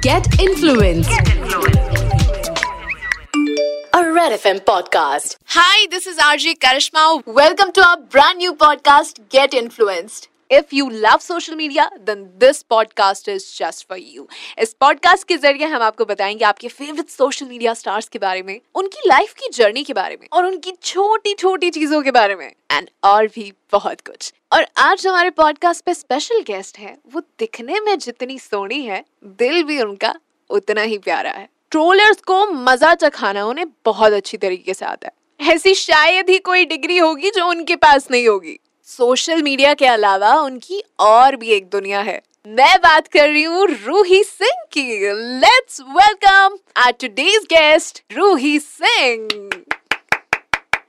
Get influenced. A Red FM podcast. Hi, this is RJ Karishma. Welcome to our brand new podcast, Get Influenced. If you love social media, then this podcast is just for you. इस podcast के ज़रिए हम आपको बताएँगे आपके favourite social media stars के बारे में उनकी लाइफ की जर्नी के बारे में और उनकी छोटी छोटी चीज़ों के बारे में एंड और भी बहुत कुछ। और आज हमारे पॉडकास्ट पे स्पेशल गेस्ट है। वो दिखने में जितनी सोनी है दिल भी उनका उतना ही प्यारा है। ट्रोलर्स को मज़ा चखाना उन्हें बहुत अच्छी तरीके से आता है। ऐसी शायद ही कोई डिग्री होगी जो उनके पास नहीं होगी। सोशल मीडिया के अलावा उनकी और भी एक दुनिया है। मैं बात कर रही हूँ रूही सिंह की। Let's welcome our today's guest Ruhi Singh.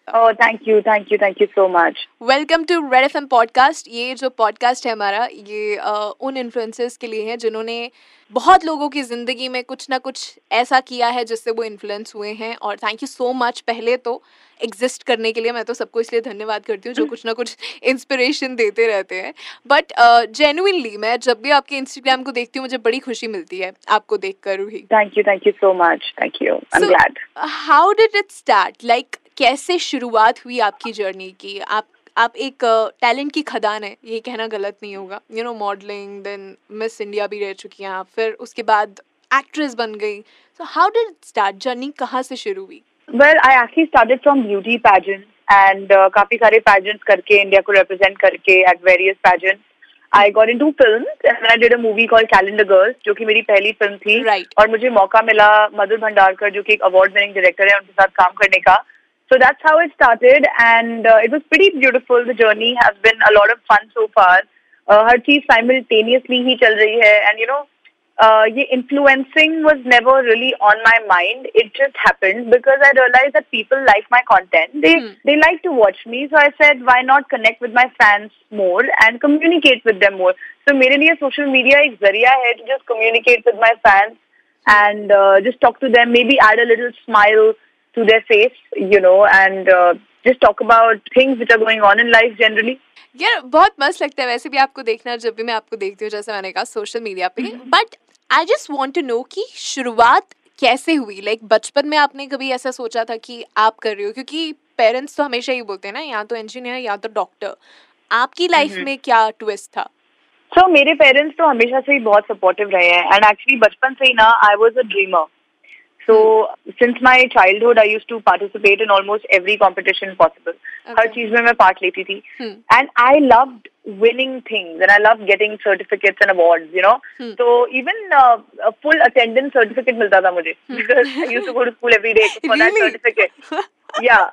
Oh, thank you, thank you, thank you so much. Welcome to Red F M podcast ये जो पॉडकास्ट है हमारा ये uh, उन इन्फ्लुएंसर्स के लिए है जिन्होंने बहुत लोगों की ज़िंदगी में कुछ ना कुछ ऐसा किया है जिससे वो इन्फ्लुएंस हुए हैं। और थैंक यू सो मच पहले तो। एग्जिस्ट करने के लिए मैं तो सबको इसलिए धन्यवाद करती हूँ जो कुछ ना कुछ इंस्पिरेशन देते रहते हैं। बट जेनुइनली uh, मैं जब भी आपके इंस्टाग्राम को देखती हूँ मुझे बड़ी खुशी मिलती है आपको देख कर ही। Thank you thank you so much thank you I'm So- glad. How did it start like कैसे शुरुआत हुई आपकी जर्नी की? आप आप एक टैलेंट की खदान है ये कहना गलत नहीं होगा। You know modelling then Miss India भी रह चुकी हैं आप फिर उसके बाद एक्ट्रेस बन गई। So how did it start journey कहाँ से शुरू हुई? Well, I actually started from beauty pageants and uh, काफी सारे pageants करके इंडिया को represent करके at various pageants. I got into films and then I did a movie called Calendar Girls जो कि मेरी पहली फिल्म थी Right. और मुझे मौका मिला मधुर भंडारकर जो कि एक अवार्ड विनिंग डायरेक्टर है उनके साथ काम करने का So that's how it started and uh, it was pretty beautiful. The journey has been a lot of fun so far. Uh, हर चीज simultaneously ही चल रही है and you know ये influencing was never really on my mind it just happened because I realise that people like my content they like to watch me so I said why not connect with my fans more and communicate with them more so मेरे लिए social media एक ज़रिया है to just communicate with my fans and just talk to them maybe add a little smile to their face you know and just talk about things which are going on in life generally यार बहुत मस्त लगता है। वैसे भी आपको देखना जब भी मैं आपको देखती हूँ जैसे मैंने कहा सोशल मीडिया पे। But I just want to know कि शुरुआत कैसे हुई? लाइक like, बचपन में आपने कभी ऐसा सोचा था कि आप कर रहे हो? क्योंकि पेरेंट्स तो हमेशा ही बोलते हैं ना या तो इंजीनियर या तो डॉक्टर आपकी लाइफ में क्या ट्विस्ट था? सो so, मेरे पेरेंट्स तो हमेशा से ही बहुत सपोर्टिव रहे हैं. एंड एक्चुअली बचपन से ही ना I was a dreamer since my childhood I used to participate in almost every competition possible her Okay. चीज़ में मैं पार्ट लेती थी Hmm. And I loved winning things and I love getting certificates and awards, you know. Hmm. So even uh, a full attendance certificate मिलता था मुझे because I used to go to school every day for really? that certificate. yeah.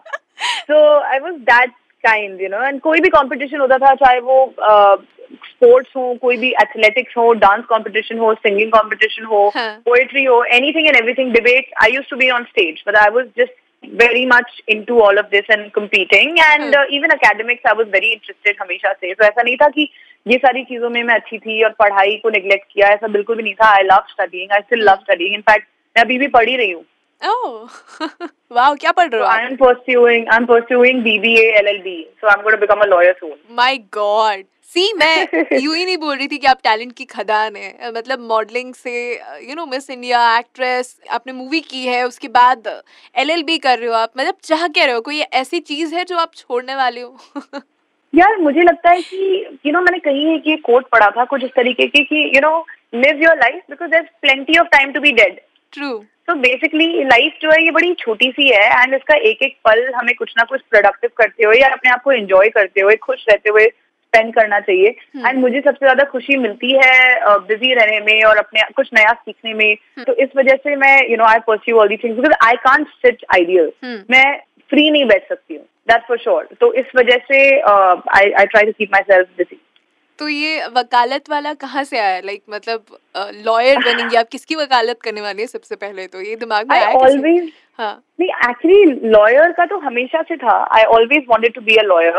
So I was that kind, you know. And कोई भी competition होता था चाहे वो uh, sports हो कोई भी athletics हो dance competition हो singing competition हो हाँ. poetry हो and everything debate I used to be on stage but I was just very much into all of this and competing and Hmm. uh, even academics I was very interested हमेशा से तो ऐसा नहीं था कि ये सारी चीज़ों में मैं अच्छी थी और पढ़ाई को नेग्लेक्ट किया ऐसा बिल्कुल भी नहीं था I love studying I still love studying in fact मैं अभी भी पढ़ ही रही हूँ ओह वाओ क्या पढ़ रहे हो I am pursuing I'm pursuing BBA LLB so I'm going to become a lawyer soon. My god see मैं यूँ ही नहीं बोल रही थी कि आप टैलेंट की खदान है। मतलब मॉडलिंग से you know Miss India actress आपने मूवी की है उसके बाद एलएलबी कर रहे हो आप। मतलब चाह क्या रहे हो कोई ऐसी चीज़ है जो आप छोड़ने वाले हो? यार मुझे लगता है कि यू नो मैंने कहीं एक ये कोट पढ़ा था कुछ इस तरीके की कि you know live your life because there plenty of time to be dead true तो बेसिकली लाइफ जो है ये बड़ी छोटी सी है एंड इसका एक एक पल हमें कुछ ना कुछ प्रोडक्टिव करते हुए या अपने आप को एंजॉय करते हुए खुश रहते हुए स्पेंड करना चाहिए हम्म। एंड मुझे सबसे ज़्यादा खुशी मिलती है बिज़ी रहने में और अपने कुछ नया सीखने में हम्म। तो इस वजह से मैं you know I pursue all the things because I can't sit idle hmm. मैं फ्री नहीं बैठ सकती हूँ दैट फॉर श्योर तो इस वजह से I I try to keep myself busy तो ये वकालत वाला कहाँ से आया? लाइक like, मतलब लॉयर बनेंगे आप किसकी वकालत करने वाली है सबसे पहले तो? ये दिमाग में आया? ऑलवेज हाँ। नहीं एक्चुअली लॉयर का तो हमेशा से था। I always wanted to be a lawyer.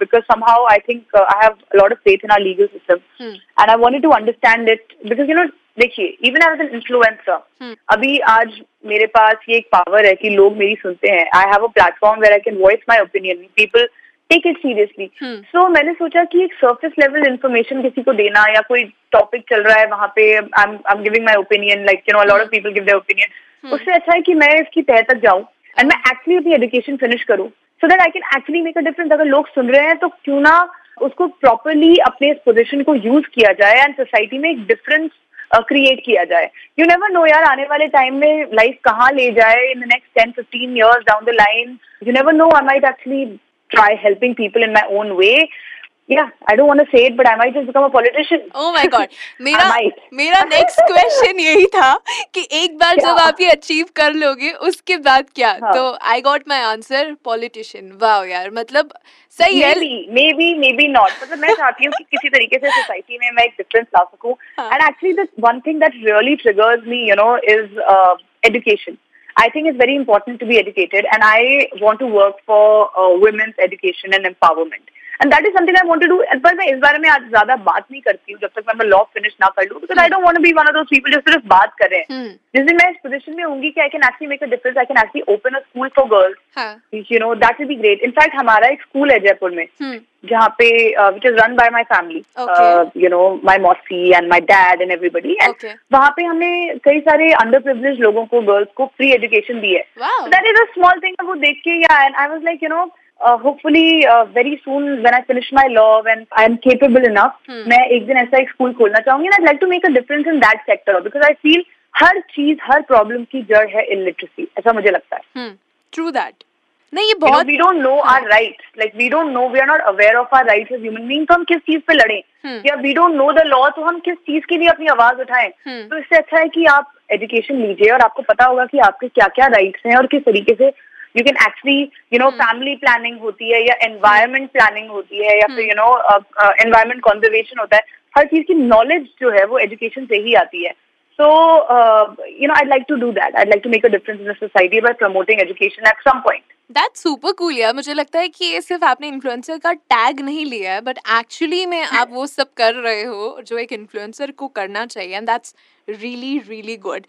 Because somehow I think I have lot of faith in our legal system and I wanted to understand it because you know देखिए even as an influencer अभी आज मेरे पास ये एक power है कि लोग मेरी सुनते हैं। I have a platform where I can voice my opinion people take it seriously. So मैंने सोचा कि एक सरफेस लेवल इन्फॉर्मेशन किसी को देना या कोई टॉपिक चल रहा है वहाँ पे I am giving my opinion like you know lot of people give their opinion उससे अच्छा है कि मैं इसकी तह तक जाऊँ एंड मैं एक्चुअली अपनी एजुकेशन फिनिश करूँ। So that I can actually make a difference अगर लोग सुन रहे हैं तो क्यों ना उसको प्रॉपरली अपने इस पोजिशन को यूज़ किया जाए एंड सोसाइटी में एक डिफरेंस क्रिएट किया जाए। यू नेवर नो यार आने वाले टाइम में लाइफ कहाँ ले जाए in the next ten fifteen years down the line you never know I might actually try helping people in my own way. Yeah, I don't want to say it, but I might just become a politician. Oh my God. मेरा. मेरा next question यही था कि एक बार जब क्या? आप ये अचीव कर लोगे उसके बाद क्या हाँ. तो I got my answer politician वाह यार मतलब सही है Maybe, maybe, maybe not. मतलब मैं चाहती हूँ कि किसी तरीके से सोसाइटी में मैं एक डिफरेंस ला सकूँ हाँ. And actually the one thing that really triggers me you know is education. I think it's very important to be educated, and I want to work for uh, women's education and empowerment. And that is something I want to do. पर मैं इस बारे में आज ज़्यादा बात नहीं करती हूँ जब तक मैं लॉ फिनिश ना कर लूँ because I don't want to be one of those people जो सिर्फ़ बात कर रहे हैं। हम्म। जिस दिन मैं इस पोजीशन में होंगी कि I can actually make a difference I can actually open a school for girls you know that will be great in fact हमारा एक स्कूल है जयपुर में हम्म। जहाँ पे which is run by my family. You know my mausi and my dad and everybody and. वहाँ पे हमने कई सारे अंडर प्रिविलेज लोगों को गर्ल्स को फ्री एजुकेशन दी है। That is a small thing वो देख के या and I was like you know hopefully very soon when I finish my law when I am capable enough Hmm. मैं एक दिन ऐसा एक स्कूल खोलना चाहूँगी and I like to make a difference in that sector because I feel हर चीज़ हर problem की जड़ है इलिटरेसी ऐसा मुझे लगता है ट्रू दैट नहीं ये बहुत we don't know हाँ. our rights. Like we don't know, we are not aware of our rights as human beings. तो हम किस चीज़ पे लड़ें हम्म. या we don't know the law तो हम किस चीज़ के लिए अपनी आवाज़ उठाएँ हम्म. तो इससे अच्छा है कि आप एजुकेशन लीजिए और आपको पता होगा कि आपके क्या क्या राइट्स हैं और किस तरीके से you can actually you know family planning होती है या एनवायरमेंट प्लानिंग hmm. होती है या फिर यू नो एनवायरमेंट कॉन्जर्वेशन होता है। हर चीज़ की नॉलेज जो है वो एजुकेशन से ही आती है। So you know I like to do that I like to make a difference in the society by promoting education at some point that's super cool यार। मुझे लगता है कि ये सिर्फ़ आपने इन्फ्लुएंसर का टैग नहीं लिया है बट एक्चुअली में आप वो सब कर रहे हो जो एक इन्फ्लुएंसर को करना चाहिए and that's really really good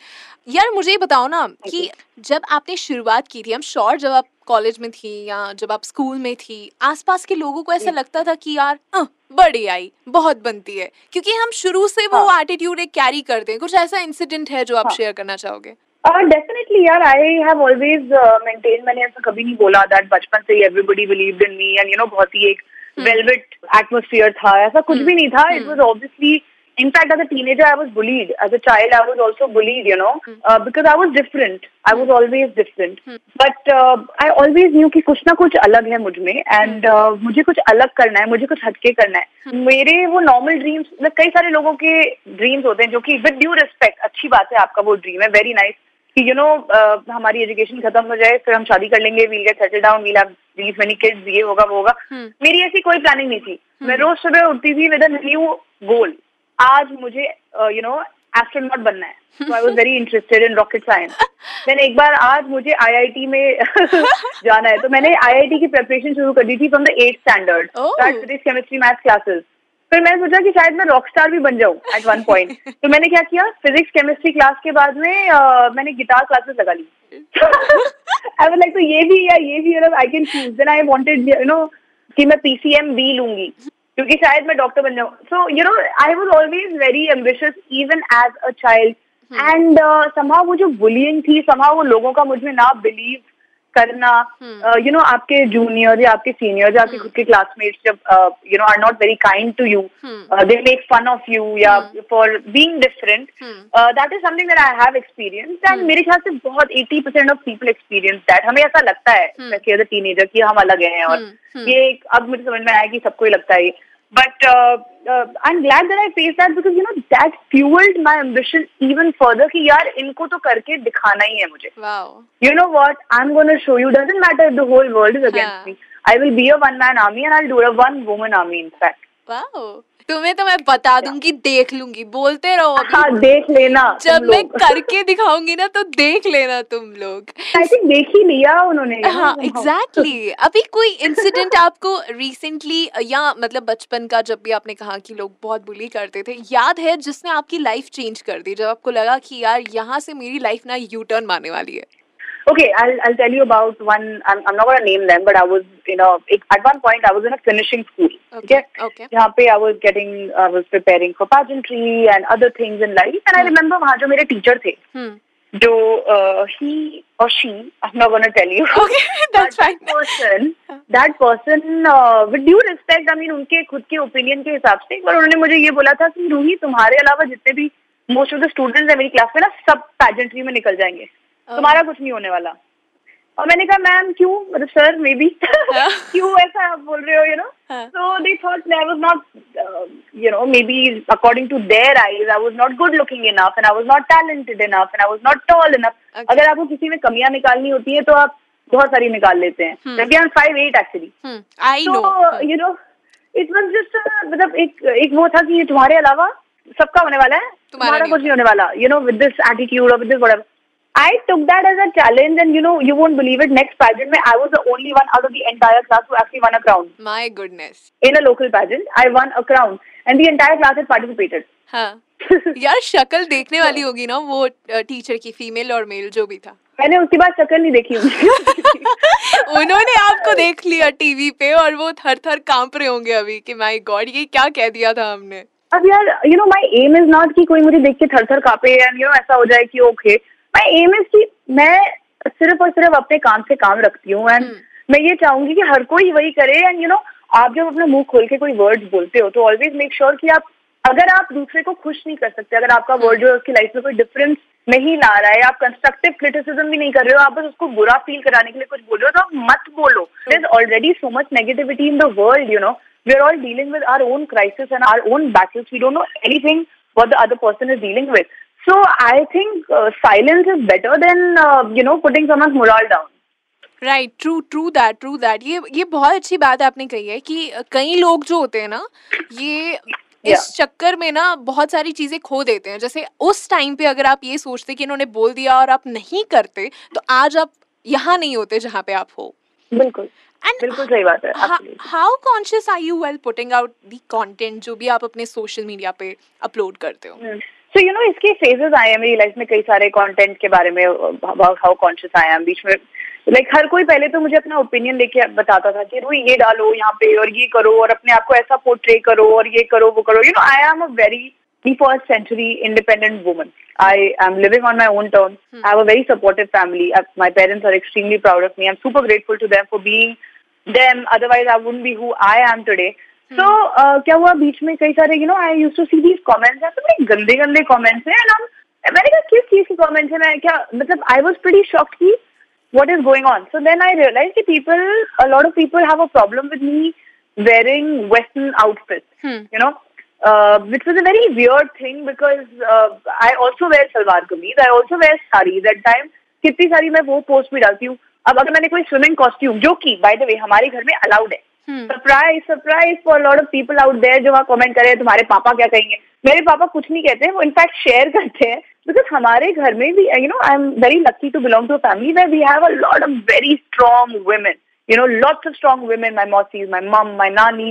यार मुझे ये बताओ ना कि जब आपने शुरुआत की थी हम श्योर जब आप कॉलेज में थी या जब आप स्कूल में थी आसपास के लोगों को ऐसा लगता था कि यार "अह, बड़ी आई बहुत बनती है। क्योंकि हम शुरू से वो एटीट्यूड एक कैरी करते हैं। कुछ ऐसा इंसिडेंट है जो आप हाँ। शेयर करना चाहोगे? डेफिनेटली यार आई हैव ऑलवेज मेंटेन मैंने ऐसा कभी नहीं बोला दैट बचपन से ही everybody believed in me and you know बहुत ही एक वेलवेट एटमोस्फियर था। ऐसा कुछ भी नहीं था। It was obviously in fact as a teenager I was bullied as a child I was also bullied you know because I was different I was always different but I always knew कि कुछ ना कुछ अलग है मुझमें and मुझे कुछ अलग करना है मुझे कुछ हटके करना है। मेरे वो नॉर्मल ड्रीम्स मतलब कई सारे लोगों के ड्रीम्स होते हैं जो कि विद ड्यू रिस्पेक्ट अच्छी बात है आपका वो ड्रीम है वेरी नाइस कि यू नो हमारी एजुकेशन खत्म हो जाए फिर हम शादी कर लेंगे we'll get settle down we'll have many kids ये होगा वो होगा। हम्म। मेरी ऐसी कोई प्लानिंग नहीं थी। मैं रोज सुबह उठती थी विद न्यू गोल आज मुझे यू नो एस्ट्रोनॉट बनना है। तो I was very interested in rocket science then एक बार आज मुझे आईआईटी में जाना है। तो मैंने आईआईटी की प्रिपरेशन शुरू कर दी थी from the eight standard. Physics chemistry maths classes फिर मैंने सोचा कि शायद मैं रॉक स्टार भी बन जाऊँ एट वन पॉइंट तो मैंने क्या किया? फिजिक्स केमिस्ट्री क्लास के बाद में अ, मैंने गिटार क्लासेस लगा ली। आई वाज लाइक तो ये भी या ये भी I can choose then I wanted you know कि मैं पीसीएम बी लूँगी क्योंकि शायद मैं डॉक्टर बन जाऊँ. So you know I was always very ambitious even as a child and somehow वो जो बुलिंग थी समहाउ वो लोगों का मुझमें ना बिलीव करना यू नो आपके जूनियर या आपके सीनियर या आपके खुद के क्लासमेट्स जब you know are not very kind to you they make fun of you या for being different that is something that I have experience and मेरे ख्याल से बहुत 80% percent of people experience that हमें ऐसा लगता है स्पेशली एज अ टीनेजर कि हम अलग हैं और ये एक- अब मुझे समझ में आया कि सबको ही लगता है ये but I am glad that I face that because you know that fuelled my ambition even further कि यार इनको तो करके दिखाना ही है मुझे wow you know what i'm going to show you doesn't matter if the whole world is against हाँ. me i will be a one man army and i'll do a one woman army in fact wow तुम्हें तो मैं बता दूँगी देख लूँगी। बोलते रहो अभी। हाँ देख लेना जब मैं करके दिखाऊँगी ना तो देख लेना तुम लोग। आई थिंक देख ही लिया उन्होंने। हाँ. एग्जैक्टली अभी कोई इंसिडेंट आपको रिसेंटली या मतलब बचपन का जब भी आपने कहा कि लोग बहुत बुली करते थे याद है जिसने आपकी लाइफ चेंज कर दी जब आपको लगा कि यार यहाँ से मेरी लाइफ ना यू टर्न मारने वाली है? Okay, I'll I'll tell you about one. I'm I'm not gonna name them, but I was you know at one point I was in a finishing school. Okay, okay. पे I was getting I was preparing for pageantry and other things in life, and hmm. I remember वहाँ जो मेरे teacher थे, Hmm. जो uh, he or she, I'm not gonna tell you. Okay, that's fine. Person, that person, uh, with due respect, I mean, उनके खुद के opinion के हिसाब से बार उन्होंने मुझे ये बोला था कि रूही तुम्हारे अलावा जितने भी मोस्ट ऑफ़ द स्टूडेंट्स है मेरी क्लास में ना सब पैजेंट्री में निकल जाएँगे तुम्हारा कुछ नहीं होने वाला। और मैंने कहा मैम क्यों? मतलब सर मे बी क्यों ऐसा आप बोल रहे हो you know thought that I was not, uh, you know, maybe according to their eyes, I was not good looking enough and I was not talented enough and I was not tall enough. Okay. अगर आपको किसी में कमियाँ निकालनी होती है तो आप बहुत सारी निकाल लेते हैं. जबकि हम फाइव एट एक्चुअली. I तो you know it was just मतलब एक एक वो था कि ये तुम्हारे अलावा सबका होने वाला है। तुम्हारा कुछ नहीं होने वाला। You know with this attitude और with this whatever I took that as a challenge and you know you won't believe it next pageant I was the only one out of the entire class who actually won a crown My goodness. in a local pageant. I won a crown, and the entire class had participated. हाँ यार शक्ल देखने वाली होगी ना वो teacher की female और मेल जो भी था मैंने उसके बाद शक्ल नहीं देखी उन्होंने आपको देख लिया टीवी पे और वो थर थर काँप रहे होंगे अभी कि माय गॉड ये क्या कह दिया था हमने अब यार you know my aim is not कि कोई मुझे देख के थर थर कापे एंड यू नो ऐसा हो जाए कि ओके माय एम इज़ की मैं सिर्फ़ और सिर्फ़ अपने काम से काम रखती हूँ एंड हम्म। मैं ये चाहूँगी कि हर कोई वही करे एंड यू नो आप जब अपना मुँह खोल के कोई वर्ड बोलते हो तो ऑलवेज मेक श्योर कि आप अगर आप दूसरे को खुश नहीं कर सकते अगर आपका वर्ड जो है उसकी लाइफ में कोई डिफरेंस नहीं ला रहा है आप कंस्ट्रक्टिव क्रिटिसिज्म भी नहीं कर रहे हो आप बस उसको बुरा फील कराने के लिए कुछ बोल रहे हो तो आप मत बोलो there is already so much negativity in the world you know we are all dealing with our own crisis and our own battles. We don't know anything what the other person is dealing with. So I think uh, silence is better than uh, you know putting someone's morale down. Right true true that true that ये ये बहुत अच्छी बात आपने कही है कि कई लोग जो होते हैं ना ये इस Yeah. चक्कर में ना बहुत सारी चीज़ें खो देते हैं। जैसे उस टाइम पे अगर आप ये सोचते कि इन्होंने बोल दिया और आप नहीं करते तो आज आप यहाँ नहीं होते जहाँ पे आप हो। बिल्कुल। बिल्कुल सही बात है how conscious are you well putting out the content जो भी आप अपने सोशल मीडिया पे अपलोड करते हो? सो यू नो इसके फेजेस आए हैं मेरी लाइफ में कई सारे कॉन्टेंट के बारे में हाउ कॉन्शियस आया हम बीच में लाइक like, हर कोई पहले तो मुझे अपना ओपिनियन लेके बताता था कि रू ये डालो यहाँ पे और ये करो और अपने आप को ऐसा पोर्ट्रे करो और ये करो वो करो. You know I am a very the first century independent woman I am living on my own term I have a very supportive family my parents are extremely proud of me I am super grateful to them for being them otherwise I वुन be who I am today so क्या हुआ? बीच में कई सारे you know I use to see these comments हैं तो बड़े गंदे गंदे कॉमेंट्स हैं एंड मैंने कहा किस चीज़ के कॉमेंट्स हैं? मैं क्या मतलब आई वॉज़ प्रेडी शॉक की what is going on so then I realize की people a lot of people have a problem with me wearing western outfit you know which was a very weird thing because I also wear salwar kameez I also wear sari that time कितनी सारी मैं वो post भी डालती हूँ अब अगर मैंने कोई स्विमिंग कॉस्ट्यूम जो कि बाय द वे हमारे घर में अलाउड है surprise surprise for lot of people out there जो वहाँ कमेंट करे तुम्हारे पापा क्या कहेंगे? मेरे पापा कुछ नहीं कहते हैं वो इनफैक्ट शेयर करते हैं बिकॉज़ हमारे घर में भी you know I am very lucky to belong to family way we have a lot of very strong women you know lots of strong women my mausis my mum my nani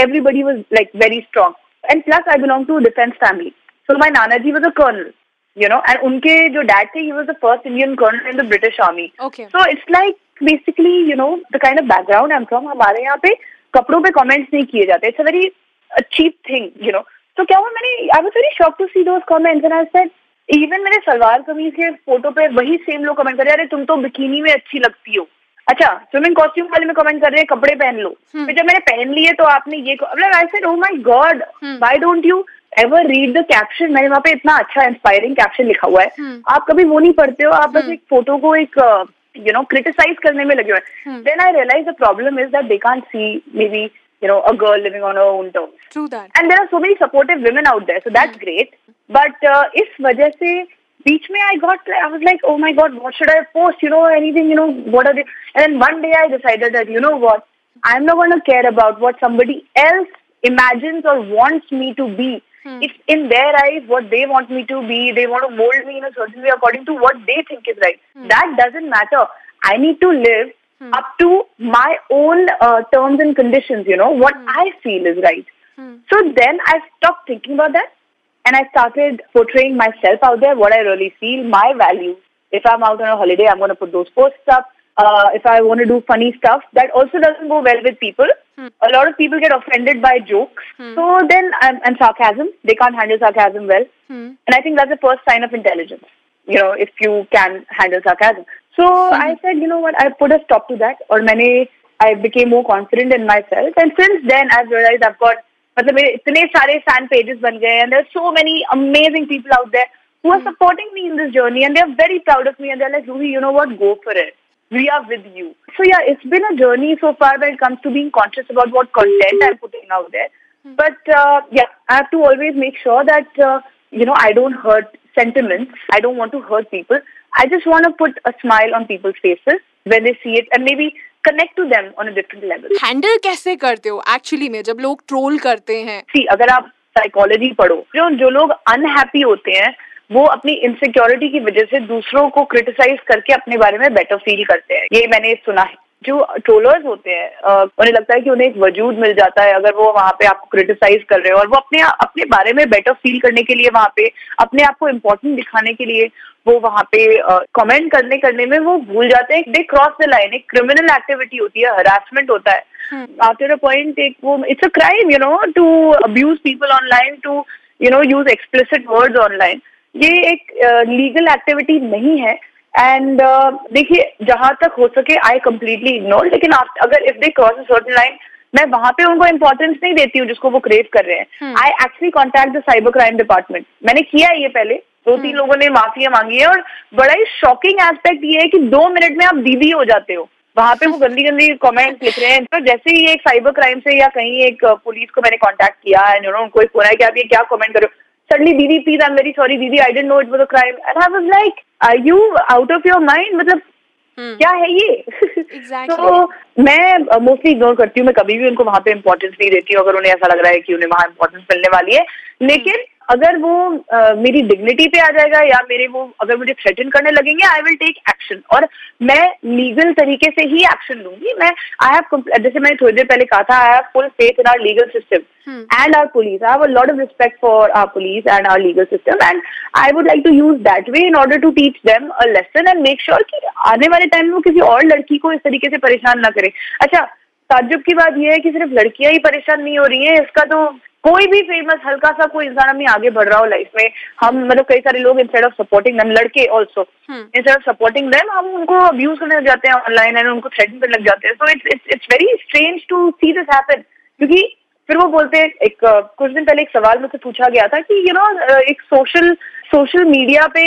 everybody was like very strong and plus I belong to defence family so my nana ji was a colonel you know and उनके जो dad थे first Indian colonel in the British army so it's like Like basically, you know, the kind of background I'm from, हमारे यहाँ पे कपड़ों पे comments नहीं किए जाते. It's a very a cheap thing, you know. So क्या हुआ मैंने I was very shocked to see those comments and I said, even मेरे सलवार कमीज के फ़ोटो पे वही सेम लोग कमेंट कर रहे हैं अरे तुम तो बिकिनी में अच्छी लगती हो अच्छा स्विमिंग कॉस्ट्यूम वाले में कमेंट कर रहे हैं कपड़े पहन लो हम्म। फिर जब मैंने पहन लिए तो आपने ये मतलब I said oh my God. Why don't you ever read the caption मैंने वहाँ पे इतना अच्छा इंस्पायरिंग कैप्शन लिखा हुआ है हम्म। आप कभी वो नहीं पढ़ते हो आप बस हम्म। एक फ़ोटो को एक you नो क्रिटिसाइज करने में लगे हुए हैं हम्म। Then I realise the problem is that they can't see maybe you know a girl living on her own terms True that. and there are so many supportive women out there so that's great but uh, इस वजह से बीच में I got I was like oh my god what should I post you know anything you know what are they and then one day I decided that you know what I'm not going to care about what somebody else imagines or wants me to be Hmm. it's in their eyes what they want me to be they want to mold me in a certain way according to what they think is right Hmm. that doesn't matter I need to live Hmm. up to my own uh, terms and conditions you know what I feel is right Hmm. so then I stopped thinking about that and I started portraying myself out there, what I really feel, my values, If I'm out on a holiday, I'm going to put those posts up Uh, if I want to do funny stuff, that also doesn't go well with people. A lot of people get offended by jokes. So then, I'm, and sarcasm, they can't handle sarcasm well. And I think that's the first sign of intelligence, you know, if you can handle sarcasm. So I said, you know what, I put a stop to that. Or many, I became more confident in myself. And since then, I've realized I've got, मतलब मेरे इतने सारे fan pages बन गए and there's so many amazing people out there who are supporting me in this journey and they're very proud of me and they're like, Ruhi, you know what, go for it. We are with you. So yeah, it's been a journey so far when it comes to being conscious about what content I'm putting out there. But uh, yeah, I have to always make sure that uh, you know I don't hurt sentiments. I don't want to hurt people. I just want to put a smile on people's faces when they see it and maybe connect to them on a different level. Handle कैसे करते हो actually में जब लोग troll करते हैं सी अगर आप साइकोलॉजी पढ़ो जो जो लोग अनहैप्पी होते हैं वो अपनी इनसिक्योरिटी की वजह से दूसरों को क्रिटिसाइज करके अपने बारे में बेटर फील करते हैं। ये मैंने सुना है। जो ट्रोलर्स होते हैं उन्हें लगता है कि उन्हें एक वजूद मिल जाता है अगर वो वहाँ पे आपको क्रिटिसाइज कर रहे हो और वो अपने अपने बारे में बेटर फील करने के लिए वहाँ पे अपने आप को इम्पोर्टेंट दिखाने के लिए वो वहाँ पे कमेंट करने करने में वो भूल जाते हैं। दे क्रॉस द लाइन एक क्रिमिनल एक्टिविटी होती है हरासमेंट होता है। आफ्टर अ पॉइंट एक वो it's a crime you know to abuse people online to you know use explicit words online ये एक लीगल uh, एक्टिविटी नहीं है एंड uh, देखिए जहाँ तक हो सके आई कम्प्लीटली इग्नोर लेकिन आप अगर if they cross a certain line मैं वहाँ पे उनको इंपॉर्टेंस नहीं देती हूँ जिसको वो क्रेव कर रहे हैं। I actually contact the cyber crime department मैंने किया है ये पहले। दो तीन लोगों ने माफिया मांगी है और बड़ा ही शॉकिंग एस्पेक्ट ये है कि दो मिनट में आप दीदी हो जाते हो। वहाँ पे वो गंदी गंदी कमेंट लिख रहे हैं। तो जैसे ही एक साइबर क्राइम से या कहीं एक पुलिस को मैंने कांटेक्ट किया एंड यू नो उनको एक फ़ोन आया कि आप ये क्या कमेंट करो suddenly didi please I am very sorry didi I didn't know it was a crime and I was like are you out of your mind मतलब क्या है ये? Exactly. तो मैं मोस्टली इग्नोर करती हूँ। मैं कभी भी उनको वहाँ पे इम्पोर्टेंस नहीं देती हूँ। अगर उन्हें ऐसा लग रहा है कि उन्हें वहाँ इम्पोर्टेंस मिलने वाली है। लेकिन अगर वो अ, मेरी डिग्निटी पे आ जाएगा या मेरे वो अगर मुझे थ्रेटन करने लगेंगे आई विल टेक एक्शन और मैं लीगल तरीके से ही एक्शन लूँगी। मैं आई हैव जैसे मैंने थोड़ी देर पहले कहा था I have full faith in our legal system and our police. I have a lot of respect for our police and our legal system, and I would like to use that way in order to teach them a lesson and make sure कि आने वाले time में वो किसी और लड़की को इस तरीके से परेशान ना करे। अच्छा ताजुब की बात यह है कि सिर्फ़ लड़कियाँ ही परेशान नहीं हो रही हैं इसका तो कोई भी फ़ेमस हल्का सा कोई इंसान अपनी आगे बढ़ रहा हो लाइफ में हम मतलब कई सारे लोग इंस्टेड ऑफ़ सपोर्टिंग देम लड़के also instead of supporting them हम उनको अब्यूज करने लग जाते हैं ऑनलाइन एंड उनको थ्रेटन करने लग जाते हैं। So it's it's it's very strange to see this happen क्योंकि फिर वो बोलते हैं एक कुछ दिन पहले एक सवाल मुझसे पूछा गया था कि यू नो एक सोशल सोशल मीडिया पे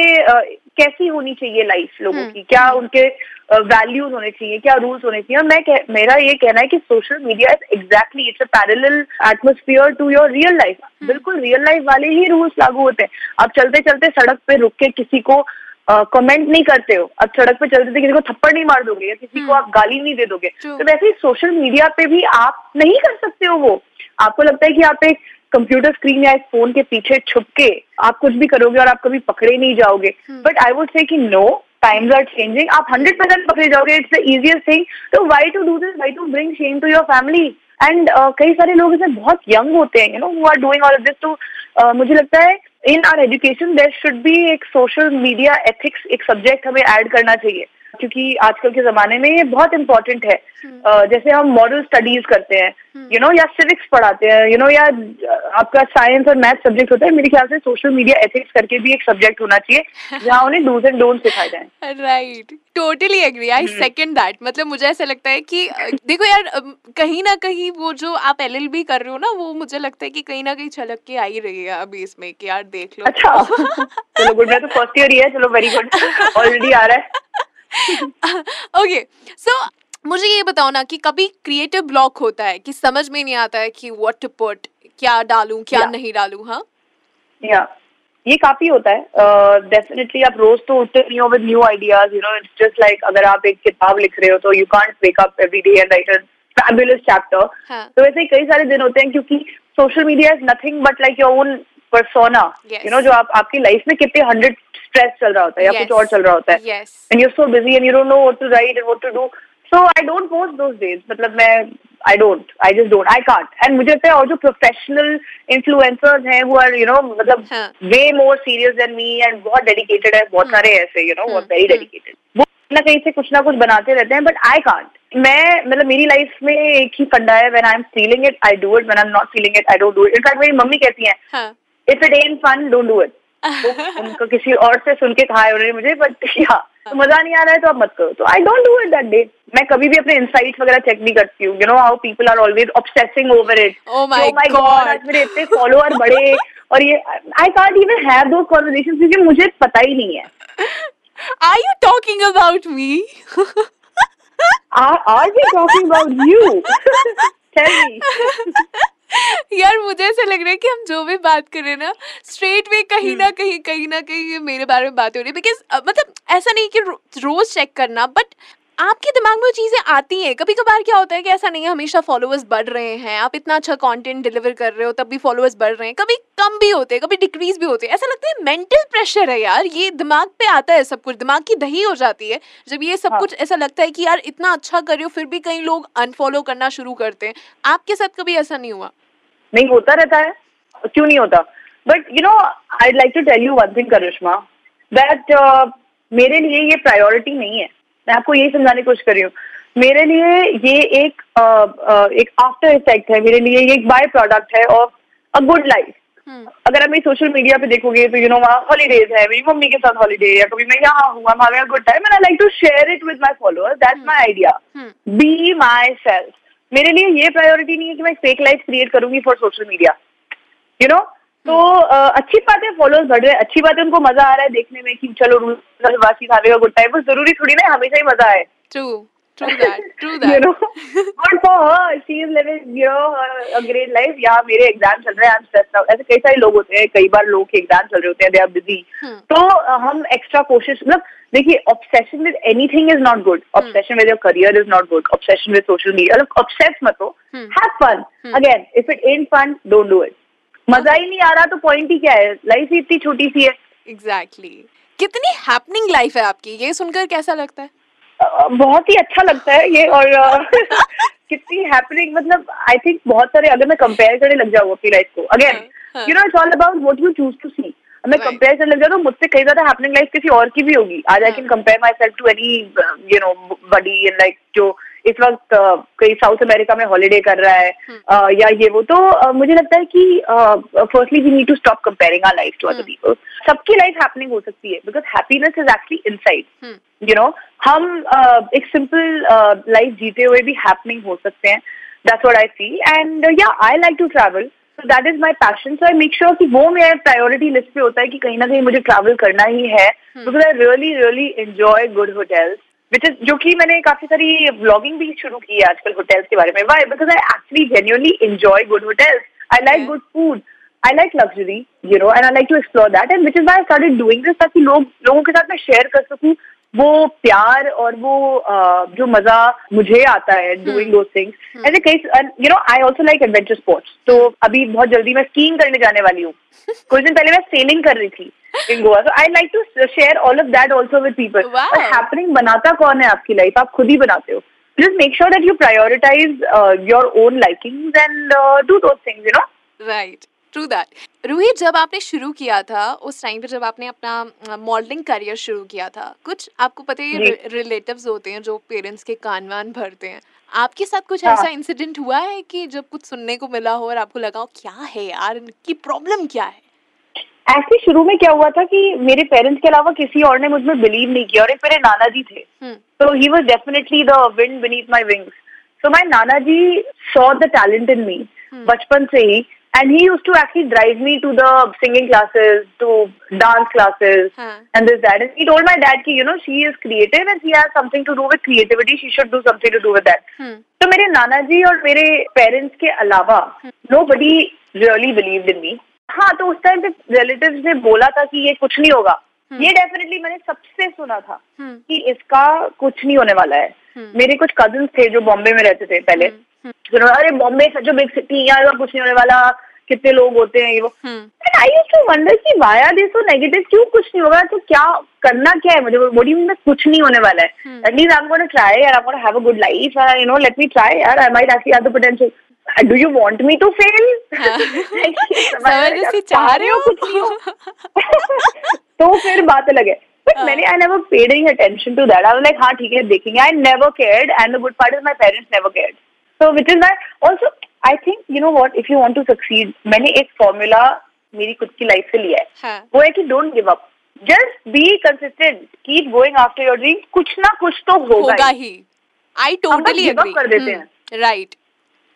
कैसी होनी चाहिए लाइफ लोगों की? क्या उनके वैल्यूज़ होने चाहिए? क्या रूल्स होने चाहिए? और मैं कह, मेरा ये कहना है कि social media is exactly it's a parallel atmosphere to your real life बिल्कुल रियल लाइफ वाले ही रूल्स लागू होते हैं। आप चलते चलते सड़क पे रुक के किसी को कमेंट नहीं करते हो। अब सड़क पे चलते थे किसी को थप्पड़ नहीं मार दोगे या किसी को आप गाली नहीं दे दोगे। तो वैसे ही सोशल मीडिया पे भी आप नहीं कर सकते हो वो। आपको लगता है कि आप एक कंप्यूटर स्क्रीन या एक फ़ोन के पीछे छुप के आप कुछ भी करोगे और आप कभी पकड़े नहीं जाओगे। बट आई वुड से कि नो टाइम्स आर चेंजिंग आप हंड्रेड परसेंट पकड़े जाओगे इट्स द इजिएस्ट थिंग तो why to do this why to bring shame to your family and कई सारे लोग इसमें बहुत यंग होते हैं you know who are doing all of this तो uh, मुझे लगता है in our education there should be एक सोशल मीडिया एथिक्स एक सब्जेक्ट हमें ऐड करना चाहिए। क्योंकि आजकल के जमाने में ये बहुत इंपॉर्टेंट है। अ, जैसे हम मॉडल स्टडीज़ करते हैं यू नो या सिविक्स पढ़ाते हैं यू नो या आपका साइंस और मैथ सब्जेक्ट होता है मेरे ख्याल से सोशल मीडिया एथिक्स करके भी एक सब्जेक्ट होना चाहिए जहाँ उन्हें डूज एंड डोंट सिखाए जाए। Right totally agree I second that मतलब मुझे ऐसा लगता है कि देखो यार कहीं ना कहीं वो जो आप एल एल बी कर रहे हो ना वो मुझे लगता है कि कहीं ना कहीं छलक के आई रही है अभी इसमें कि यार देख लो। अच्छा। चलो गुड मैं तो फ़र्स्ट ईयर ही है चलो वेरी गुड ऑलरेडी आ रहा है। ओके सो मुझे ये बताओ ना कि कभी क्रिएटिव ब्लॉक होता है कि समझ में नहीं आता है कि व्हाट टू पुट क्या डालूं क्या Yeah. नहीं डालूं हाँ? या ये काफ़ी होता है। डेफिनेटली आप रोज तो उठते नहीं हो with new ideas you know it's just like अगर आप एक किताब लिख रहे हो तो you can't wake up every day and write a fabulous chapter तो वैसे ही कई सारे दिन होते हैं क्योंकि social media is nothing but like your own persona you know जो आप आपकी लाइफ में कितने हंड्रेड स्ट्रेस चल रहा होता है या कुछ और चल रहा होता है। And and you're so busy and you don't know what to write and what to do. So I don't post those days. मतलब मैं I don't I just don't I can't and मुझे लगता है और जो प्रोफेशनल इन्फ्लुएंसर्स हैं वो are you know मतलब हाँ. Way more serious than me and बहुत डेडिकेटेड है बहुत सारे ऐसे यू नो वेरी. डेडिकेटेड वो ना कहीं से कुछ ना कुछ बनाते रहते हैं बट आई कांट मैं मतलब मेरी लाइफ में एक ही फंडा है when I am feeling it I do it when I am not feeling it I don't do it in fact मेरी मम्मी कहती हैं हाँ। If it ain't fun don't do it उनको किसी और से सुन के कहा है उन्होंने मुझे बट या तो मज़ा नहीं आ रहा है तो आप मत करो। तो I don't do it that day मैं कभी भी अपने इंसाइट्स वगैरह चेक नहीं करती हूँ। You know how people are always obsessing over it Oh my God. आज मेरे इतने फॉलोअर बढ़े और ये I can't even have those conversations क्योंकि मुझे पता ही नहीं है। Are you talking about me are, are we talking about you? Tell me. यार मुझे ऐसा लग रहा है कि हम जो भी बात कर रहे हैं ना स्ट्रेट वे कहीं ना कहीं कहीं ना कहीं ये मेरे बारे में बातें हो रही है। बिकॉज़ मतलब ऐसा नहीं कि रो, रोज चेक करना बट आपके दिमाग में वो चीज़ें आती हैं। कभी कभार क्या होता है कि ऐसा नहीं है हमेशा फॉलोअर्स बढ़ रहे हैं आप इतना अच्छा कंटेंट डिलीवर कर रहे हो तब भी फॉलोअर्स बढ़ रहे हैं। कभी कम भी होते हैं कभी डिक्रीज भी होते हैं। ऐसा लगता है मेंटल प्रेशर है यार ये दिमाग पे आता है सब कुछ दिमाग की दही हो जाती है। जब ये सब हाँ. कुछ ऐसा लगता है कि यार इतना अच्छा कर रहे हो फिर भी कई लोग अनफॉलो करना शुरू करते हैं। आपके साथ कभी ऐसा नहीं हुआ? नहीं होता रहता है। क्यों नहीं होता? But you know I like to tell you one thing Karishma that मेरे लिए ये प्रायोरिटी नहीं है। मैं आपको यही समझाने की कोशिश कर रही हूँ। मेरे लिए ये एक uh, uh, एक आफ्टर इफ़ेक्ट है। मेरे लिए ये एक बाय प्रोडक्ट है ऑफ़ अ गुड लाइफ अगर आप मेरी सोशल मीडिया पे देखोगे तो यू नो वहाँ हॉलीडेज है। मेरी मम्मी के साथ हॉलीडे या कभी मैं यहाँ हूँ a good time and I like to share it with my followers. That's my idea. हम्म। बी माई सेल्फ मेरे लिए ये प्रायोरिटी नहीं है कि मैं फेक लाइफ क्रिएट करूँगी for social media you know तो uh, अच्छी बात है फॉलोअर्स बढ़ रहे हैं। अच्छी बात है उनको मज़ा आ रहा है देखने में कि चलो वासी खाने का गुड टाइम बस ज़रूरी थोड़ी ना हमेशा ही मज़ा आए। True that true you know good for her she is living you know a great life. यहाँ मेरे एग्ज़ाम चल रहे हैं I'm stressed out. ऐसे कई सारे लोग होते हैं कई बार लोग के एग्ज़ाम चल रहे होते हैं they are busy. हम्म. तो हम एक्स्ट्रा कोशिश मतलब देखिए obsession with anything is not good obsession with your career is not good obsession with social media मतलब ऑब्सेस मत हो. Have fun. Again if it ain't fun don't do it मज़ा ही नहीं आ रहा तो पॉइंट ही क्या है? लाइफ ही इतनी छोटी सी है. Exactly exactly. कितनी हैपनिंग लाइफ है आपकी? ये सुनकर कैसा लगता है? बहुत ही अच्छा लगता है ये और कितनी हैपनिंग मतलब आई थिंक बहुत सारे अगर मैं कंपेयर करने लग जाऊँ अपनी लाइफ को again. You know it's all about what you choose to see मैं कंपेयर करने लग जाऊँ तो मुझसे कई ज़्यादा हैपनिंग लाइफ किसी और की भी होगी आज I. Can compare myself to any you know body like जो इस वक्त कई साउथ अमेरिका में हॉलीडे कर रहा है हम्म. या ये वो तो मुझे लगता है कि firstly we need to stop comparing our life to other. People सबकी लाइफ हैपनिंग हो सकती है because happiness is actually inside hmm. You know हम uh, एक सिंपल लाइफ जीते हुए भी हैपनिंग हो सकते हैं. That's what I feel and yeah I like to travel so that is my passion so I make sure कि वो मेरे प्रायोरिटी लिस्ट पे होता है कि कहीं ना कहीं मुझे ट्रैवल करना ही है because I really really enjoy good hotels which is जो कि मैंने काफ़ी सारी ब्लॉगिंग भी शुरू की है आजकल होटल्स के बारे में। Why because I actually genuinely enjoy good hotels I like good food I like luxury you know and I like to explore that and which is why started doing this ताकि लोग लोगों के साथ मैं share कर सकूँ वो प्यार और वो जो मज़ा मुझे आता है डूइंग दो थिंग्स ऐसे कई you know I also like adventure sports तो अभी बहुत जल्दी मैं स्कीइंग करने जाने वाली हूँ। कुछ दिन पहले मैं सेलिंग कर रही थी। In Goa so I like to share all of that also with people Wow. और हैपनिंग बनाता कौन है आपकी लाइफ आप खुद ही बनाते हो just make sure that you prioritize uh, your own likings and uh, do those things you know? Right true that Rohit जब आपने शुरू किया था उस टाइम पे जब आपने अपना मॉडलिंग करियर शुरू किया था कुछ आपको पता है। रिलेटिव्स होते हैं जो पेरेंट्स के कान वान भरते हैं। आपके साथ कुछ हाँ। ऐसा इंसिडेंट हुआ है कि जब कुछ सुनने को मिला हो और आपको लगा हो क्या है यार? इनकी प्रॉब्लम क्या है? एक्चुअली शुरू में क्या हुआ था कि मेरे पेरेंट्स के अलावा किसी और ने मुझमें बिलीव नहीं किया और एक मेरे नाना जी थे हम्म। तो he was definitely the wind beneath my wings तो my Nana ji saw the talent in me बचपन से ही and he use to actually drive me to the singing classes to dance classes and this that and told my dad की you know she is creative and she has something to do with creativity she should do something to do with that तो मेरे नाना जी और मेरे parents के अलावा nobody really believe in me हाँ तो उस टाइम पे रिलेटिव ने बोला था कि ये कुछ नहीं होगा। ये डेफिनेटली मैंने सबसे सुना था हम्म। कि इसका कुछ नहीं होने वाला है। हम्म। मेरे कुछ कज़न थे जो बॉम्बे में रहते थे पहले। हम्म, अरे बॉम्बे सच बिग सिटी यहाँ कुछ नहीं होने वाला। कितने लोग होते हैं ये वो। And I used to wonder कि आर दे सो नेगेटिव क्यों कुछ नहीं होगा? तो क्या करना क्या है? मुझे व्हाट डू मीन कुछ नहीं होने वाला है। At least I am gonna try यार I am gonna have a good life you know let me try यार I might actually have the potential do you want me to fail. चाह रहे हो कुछ नहीं हो? तो फिर बात अलग है। बट हाँ। मैंने I never paid any attention to that I was like हाँ ठीक है देखेंगे। I never cared and the good part is my parents never cared so which is that also I think you know what if you want to succeed मैंने एक formula मेरी खुद की life से लिया है। हाँ। वो है कि don't give up just be consistent keep going after your dream कुछ ना कुछ तो होगा होगा ही। आई टोटली कर देते हैं। राइट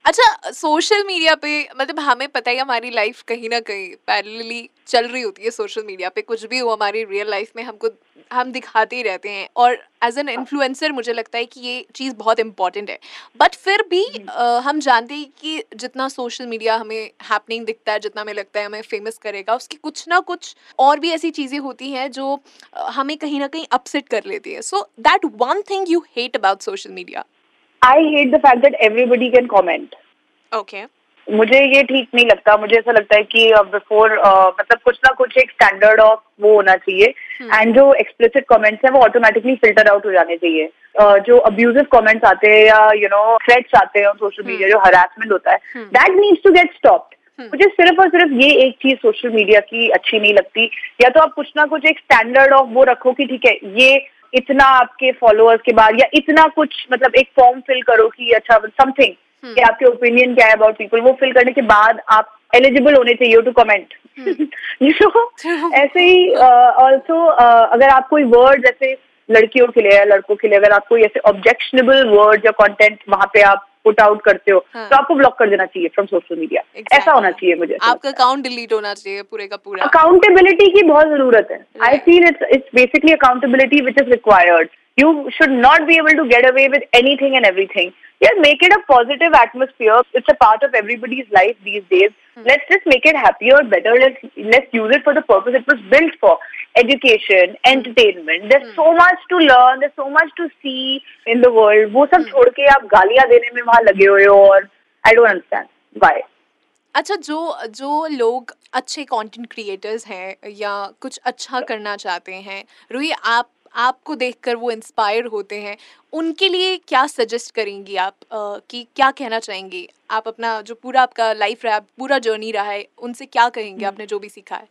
अच्छा सोशल मीडिया पे मतलब हमें पता है हमारी लाइफ कहीं ना कहीं पैरेलली चल रही होती है सोशल मीडिया पे। कुछ भी हो हमारी रियल लाइफ में हमको हम दिखाते ही रहते हैं। और एज एन इन्फ्लुएंसर मुझे लगता है कि ये चीज़ बहुत इंपॉर्टेंट है। बट फिर भी अ, हम जानते हैं कि जितना सोशल मीडिया हमें हैपनिंग दिखता है जितना हमें लगता है हमें फ़ेमस करेगा उसकी कुछ ना कुछ और भी ऐसी चीज़ें होती हैं जो हमें कहीं ना कहीं अपसेट कर लेती है। So that one thing you hate about social media I hate the fact that everybody can comment. Okay मुझे ये ठीक नहीं लगता। मुझे ऐसा लगता है कि बिफोर मतलब कुछ ना कुछ एक स्टैंडर्ड ऑफ़ वो होना चाहिए। एंड जो एक्सप्लिसिट कमेंट्स हैं वो ऑटोमेटिकली फ़िल्टर आउट हो जाने चाहिए। Uh, जो अब्यूजिव कमेंट्स आते हैं या यू नो थ्रेट्स आते हैं सोशल मीडिया जो हरासमेंट होता है। That needs to get stopped. मुझे सिर्फ़ और सिर्फ़ ये एक चीज़ सोशल मीडिया की अच्छी नहीं लगती। या तो आप कुछ ना कुछ एक स्टैंडर्ड ऑफ़ वो रखो कि ठीक है ये इतना आपके फॉलोअर्स के बाद या इतना कुछ मतलब एक फॉर्म फिल करो कि अच्छा समथिंग हम्म। कि आपके ओपिनियन क्या है अबाउट पीपल वो फिल करने के बाद आप एलिजिबल होने चाहिए टू कमेंट सो ऐसे ही ऑल्सो uh, uh, अगर आप कोई वर्ड जैसे लड़कियों के लिए या लड़कों के लिए अगर आप कोई ऐसे ऑब्जेक्शनेबल वर्ड या कॉन्टेंट वहाँ पे आप पुट आउट करते हो हाँ. तो आपको ब्लॉक कर देना चाहिए फ्रॉम सोशल मीडिया Exactly. ऐसा होना चाहिए मुझे आपका अकाउंट डिलीट होना चाहिए पूरे का पूरा अकाउंटेबिलिटी की बहुत ज़रूरत है I. Feel it's it's basically accountability which is required you should not be able to get away with anything and everything यार make it a positive atmosphere it's a part of everybody's life these days let's just make it happier better let's use it for the purpose it was built for education entertainment there's so much to learn there's so much to see in the world वो सब छोड़ के आप गालियां देने में वहां लगे हुए हो और आई डोंट अंडरस्टैंड व्हाई अच्छा जो जो लोग अच्छे कंटेंट क्रिएटर्स हैं या कुछ अच्छा करना चाहते हैं रूही आप आपको देखकर वो इंस्पायर होते हैं उनके लिए क्या सजेस्ट करेंगी आप? अ, कि क्या कहना चाहेंगी? आप अपना जो पूरा आपका लाइफ रहा पूरा जर्नी रहा है उनसे क्या कहेंगे आपने जो भी सीखा है?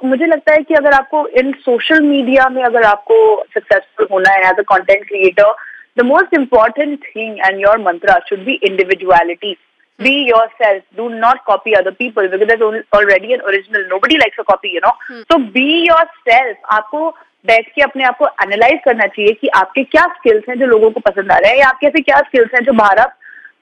मुझे लगता है कि अगर आपको इन सोशल मीडिया में अगर आपको सक्सेसफुल होना है as a content creator the most important thing and your mantra should be individuality be yourself do not copy other people because already an original nobody likes a copy you know तो be yourself आपको बैठ के अपने आप को analyse करना चाहिए कि आपके क्या स्किल्स हैं जो लोगों को पसंद आ रहे हैं, या आपके ऐसे क्या स्किल्स हैं जो बाहर आप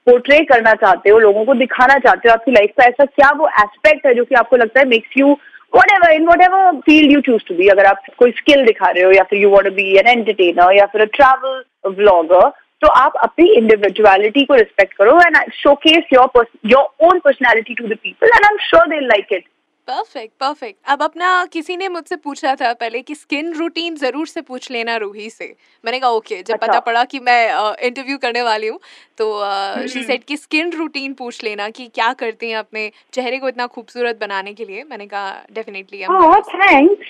पोर्ट्रे करना चाहते हो, लोगों को दिखाना चाहते हो आपकी लाइफ का, ऐसा क्या वो एस्पेक्ट है जो कि आपको लगता है makes you whatever in whatever field you choose to be अगर आप कोई स्किल दिखा रहे हो, या फिर you want be an entertainer या फिर ट्रैवल व्लॉगर तो आप अपनी इंडिविजुअलिटी को रिस्पेक्ट करो and showcase your your own personality to the people and I am sure they like it perfect perfect अब अपना किसी ने मुझसे पूछा था पहले कि स्किन रूटीन ज़रूर से पूछ लेना रूही से मैंने कहा ओके जब अच्छा। पता पड़ा कि मैं इंटरव्यू करने वाली हूँ तो शी सेड कि स्किन रूटीन पूछ लेना कि क्या करते हैं अपने चेहरे को इतना खूबसूरत बनाने के लिए मैंने कहा definitely Oh, thanks.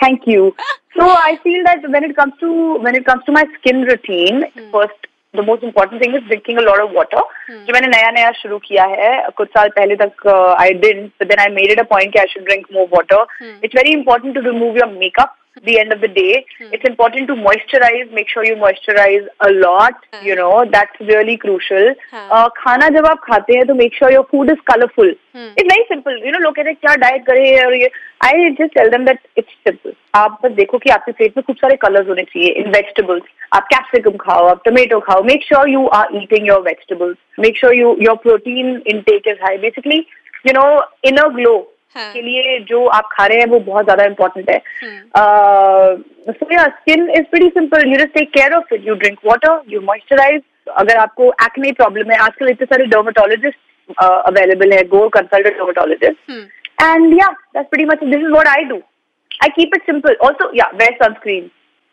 Thank you. So I feel that when it comes to when it comes to my skin the most important thing is drinking a lot of water जो मैंने नया नया शुरू किया है कुछ साल पहले तक I didn't then I made it a point कि I should drink more water it's very important to remove your makeup The end of the day, it's important to moisturize. Make sure you moisturize a lot. You know that's really crucial. हाँ. Uh, खाना जब आप खाते हैं तो make sure your food is colorful. It's very simple. You know लोग कहते हैं क्या डाइट करे और ये I just tell them that it's simple. आप बस देखो कि आपके प्लेट में खूब सारे कलर्स होने चाहिए इन वेजिटेबल्स आप कैप्सिकम खाओ आप टोमेटो खाओ make sure you are eating your vegetables make sure you your protein intake is high basically you know inner glow हाँ. के लिए जो आप खा रहे हैं वो बहुत ज़्यादा इम्पोर्टेंट है so yeah skin is very simple you just take care of it you drink water you moisturize अगर आपको एक्ने प्रॉब्लम है आजकल इतने सारे डर्माटोलॉजिस्ट अवेलेबल है go consult dermatologist yeah, that's pretty much it. This is what I do. I keep it simple. Also, yeah, wear sunscreen.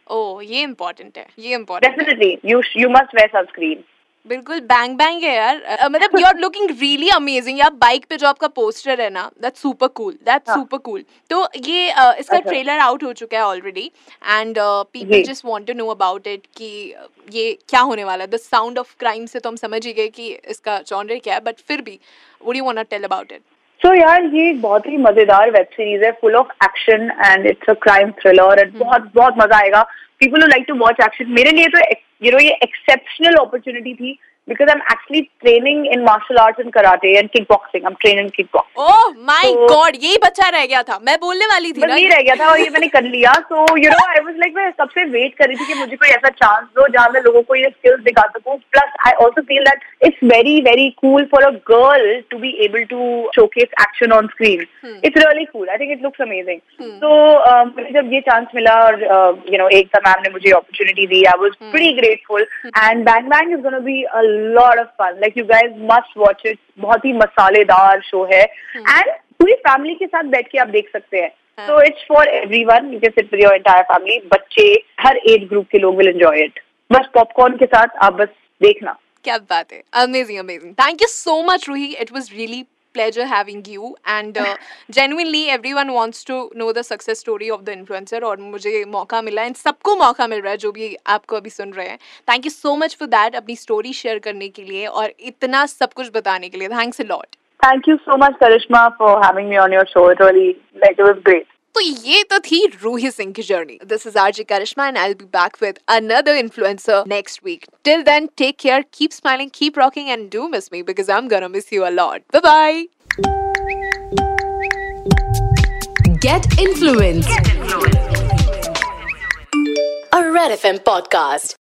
Oh ये important है ये important you sh- you must wear sunscreen. बिल्कुल bang bang है यार। मतलब you are looking really amazing यार bike पे जो आपका पोस्टर है ना दैट्स सुपर कूल दैट्स हाँ। सुपर कूल तो ये अ, इसका। ट्रेलर आउट हो चुका है already and people just want to know about it कि ये क्या होने वाला है। द साउंड ऑफ़ क्राइम से तो हम समझ ही गए कि इसका जॉनर क्या है बट फिर भी would you want to tell about it so यार ये एक बहुत ही मज़ेदार वेब सीरीज़ है full of action and it's a crime thriller and बहुत बहुत मज़ा आएगा। People like to watch action मेरे लिए तो यू नो ये एक्सेप्शनल अपॉर्चुनिटी थी। Actually training in martial arts and karate and kick boxing I am train in kick boxing oh my तो- यही बच्चा रह गया था। मैं बोलने वाली थी बस ये रह गया था और ये मैंने कर लिया। So you know I was like मैं सबसे वेट कर रही थी कि मुझे कोई ऐसा चांस दो जहाँ मैं लोगों को ये स्किल्स दिखा सकूँ। Plus I also feel that it's very very cool for a girl to be able to showcase action on screen it's really cool I think it looks amazing तो मुझे जब ये चांस मिला और यू नो एक ma'am ने मुझे opportunity दी I was I was pretty grateful and Bang Bang is gonna be a lot of fun. Like you guys must watch it. बहुत ही मसालेदार शो है। एंड पूरी फैमिली के साथ बैठ के आप देख सकते हैं। So it's for everyone you can sit your entire family बच्चे हर एज ग्रुप के लोग विल एंजॉय इट बस पॉपकॉर्न के साथ आप बस देखना। क्या बात है। Amazing amazing thank you so much Ruhi it was really pleasure having you and uh, genuinely everyone wants to know the success story of the influencer और मुझे मौका मिला and सबको मौका मिल रहा है जो भी आपको अभी सुन रहे हैं thank you so much for that अपनी स्टोरी शेयर करने के लिए और इतना सब कुछ बताने के लिए thanks a lot Thank you so much, Karishma, for having me on your show. It really, like, it was great. तो ये तो थी रूही सिंह की journey this is RJ Karishma and I will be back with another influencer next week till then take care keep smiling keep rocking and do miss me because I am gonna miss you a lot bye bye Get influenced. A Red FM podcast.